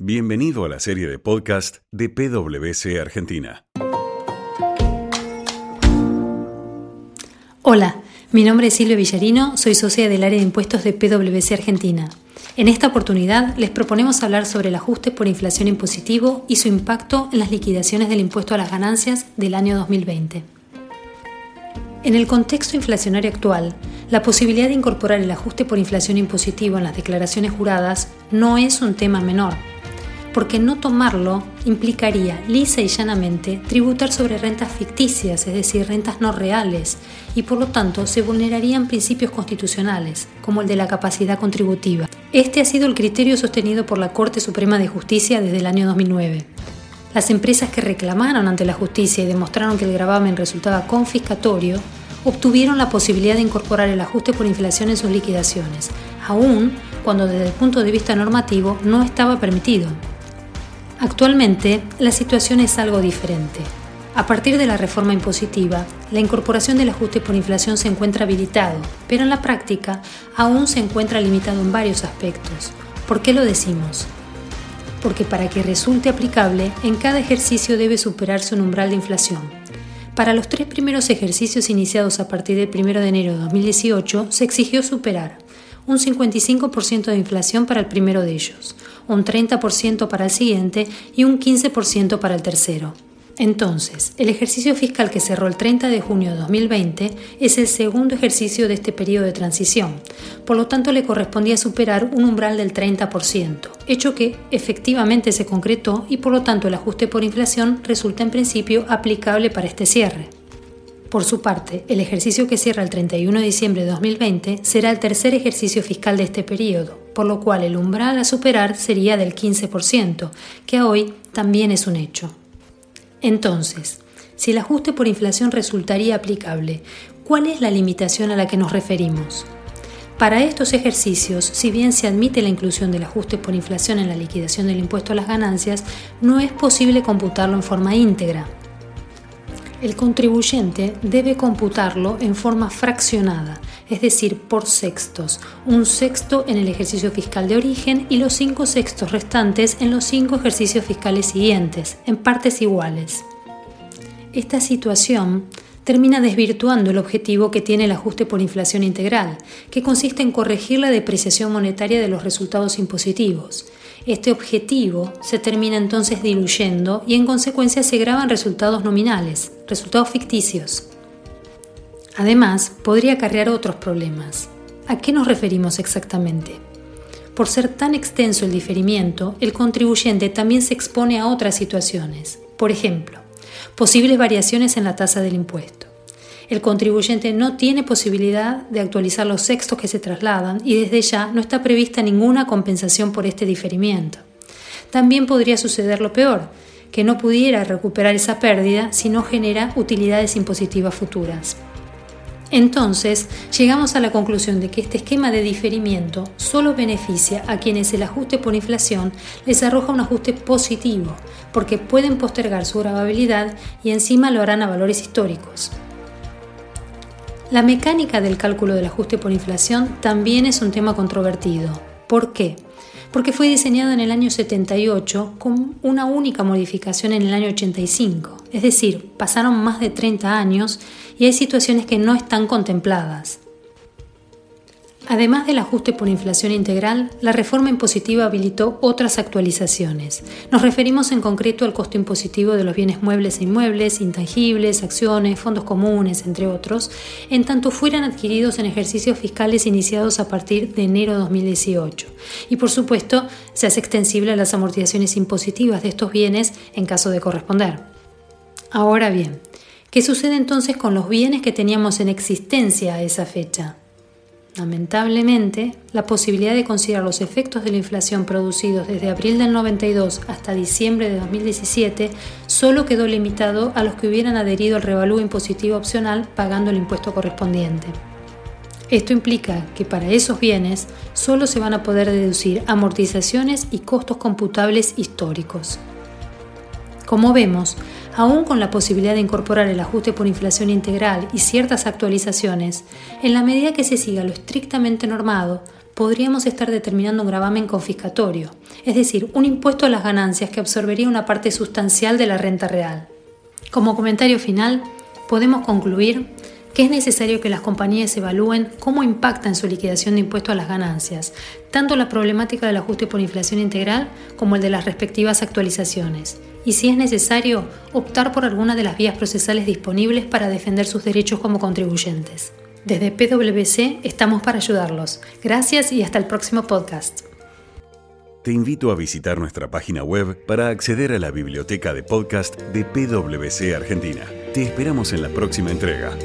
Bienvenido a la serie de podcast de PwC Argentina. Hola, mi nombre es Silvia Villarino, soy socia del área de impuestos de PwC Argentina. En esta oportunidad les proponemos hablar sobre el ajuste por inflación impositivo y su impacto en las liquidaciones del impuesto a las ganancias del año 2020. En el contexto inflacionario actual, la posibilidad de incorporar el ajuste por inflación impositivo en las declaraciones juradas no es un tema menor porque no tomarlo implicaría lisa y llanamente tributar sobre rentas ficticias, es decir, rentas no reales, y por lo tanto se vulnerarían principios constitucionales, como el de la capacidad contributiva. Este ha sido el criterio sostenido por la Corte Suprema de Justicia desde el año 2009. Las empresas que reclamaron ante la justicia y demostraron que el gravamen resultaba confiscatorio, obtuvieron la posibilidad de incorporar el ajuste por inflación en sus liquidaciones, aun cuando desde el punto de vista normativo no estaba permitido. Actualmente, la situación es algo diferente. A partir de la reforma impositiva, la incorporación del ajuste por inflación se encuentra habilitado, pero en la práctica aún se encuentra limitado en varios aspectos. ¿Por qué lo decimos? Porque para que resulte aplicable, en cada ejercicio debe superarse un umbral de inflación. Para los tres primeros ejercicios iniciados a partir del 1 de enero de 2018, se exigió superar un 55% de inflación para el primero de ellos, un 30% para el siguiente y un 15% para el tercero. Entonces, el ejercicio fiscal que cerró el 30 de junio de 2020 es el segundo ejercicio de este periodo de transición, por lo tanto le correspondía superar un umbral del 30%, hecho que efectivamente se concretó y por lo tanto el ajuste por inflación resulta en principio aplicable para este cierre. Por su parte, el ejercicio que cierra el 31 de diciembre de 2020 será el tercer ejercicio fiscal de este periodo, por lo cual el umbral a superar sería del 15%, que hoy también es un hecho. Entonces, si el ajuste por inflación resultaría aplicable, ¿cuál es la limitación a la que nos referimos? Para estos ejercicios, si bien se admite la inclusión del ajuste por inflación en la liquidación del impuesto a las ganancias, no es posible computarlo en forma íntegra, el contribuyente debe computarlo en forma fraccionada, es decir, por sextos, un sexto en el ejercicio fiscal de origen y los cinco sextos restantes en los cinco ejercicios fiscales siguientes, en partes iguales. Esta situación termina desvirtuando el objetivo que tiene el ajuste por inflación integral, que consiste en corregir la depreciación monetaria de los resultados impositivos, este objetivo se termina entonces diluyendo y en consecuencia se graban resultados nominales, resultados ficticios. Además, podría acarrear otros problemas. ¿A qué nos referimos exactamente? Por ser tan extenso el diferimiento, el contribuyente también se expone a otras situaciones. Por ejemplo, posibles variaciones en la tasa del impuesto el contribuyente no tiene posibilidad de actualizar los sextos que se trasladan y desde ya no está prevista ninguna compensación por este diferimiento. También podría suceder lo peor, que no pudiera recuperar esa pérdida si no genera utilidades impositivas futuras. Entonces, llegamos a la conclusión de que este esquema de diferimiento solo beneficia a quienes el ajuste por inflación les arroja un ajuste positivo, porque pueden postergar su grababilidad y encima lo harán a valores históricos. La mecánica del cálculo del ajuste por inflación también es un tema controvertido. ¿Por qué? Porque fue diseñado en el año 78 con una única modificación en el año 85. Es decir, pasaron más de 30 años y hay situaciones que no están contempladas. Además del ajuste por inflación integral, la reforma impositiva habilitó otras actualizaciones. Nos referimos en concreto al costo impositivo de los bienes muebles e inmuebles, intangibles, acciones, fondos comunes, entre otros, en tanto fueran adquiridos en ejercicios fiscales iniciados a partir de enero de 2018. Y por supuesto, se hace extensible a las amortizaciones impositivas de estos bienes en caso de corresponder. Ahora bien, ¿qué sucede entonces con los bienes que teníamos en existencia a esa fecha? Lamentablemente, la posibilidad de considerar los efectos de la inflación producidos desde abril del 92 hasta diciembre de 2017 solo quedó limitado a los que hubieran adherido al revalúo impositivo opcional pagando el impuesto correspondiente. Esto implica que para esos bienes solo se van a poder deducir amortizaciones y costos computables históricos. Como vemos, aún con la posibilidad de incorporar el ajuste por inflación integral y ciertas actualizaciones, en la medida que se siga lo estrictamente normado, podríamos estar determinando un gravamen confiscatorio, es decir, un impuesto a las ganancias que absorbería una parte sustancial de la renta real. Como comentario final, podemos concluir que es necesario que las compañías evalúen cómo impacta en su liquidación de impuestos a las ganancias, tanto la problemática del ajuste por inflación integral como el de las respectivas actualizaciones, y si es necesario, optar por alguna de las vías procesales disponibles para defender sus derechos como contribuyentes. Desde PwC estamos para ayudarlos. Gracias y hasta el próximo podcast. Te invito a visitar nuestra página web para acceder a la biblioteca de podcast de PwC Argentina. Te esperamos en la próxima entrega.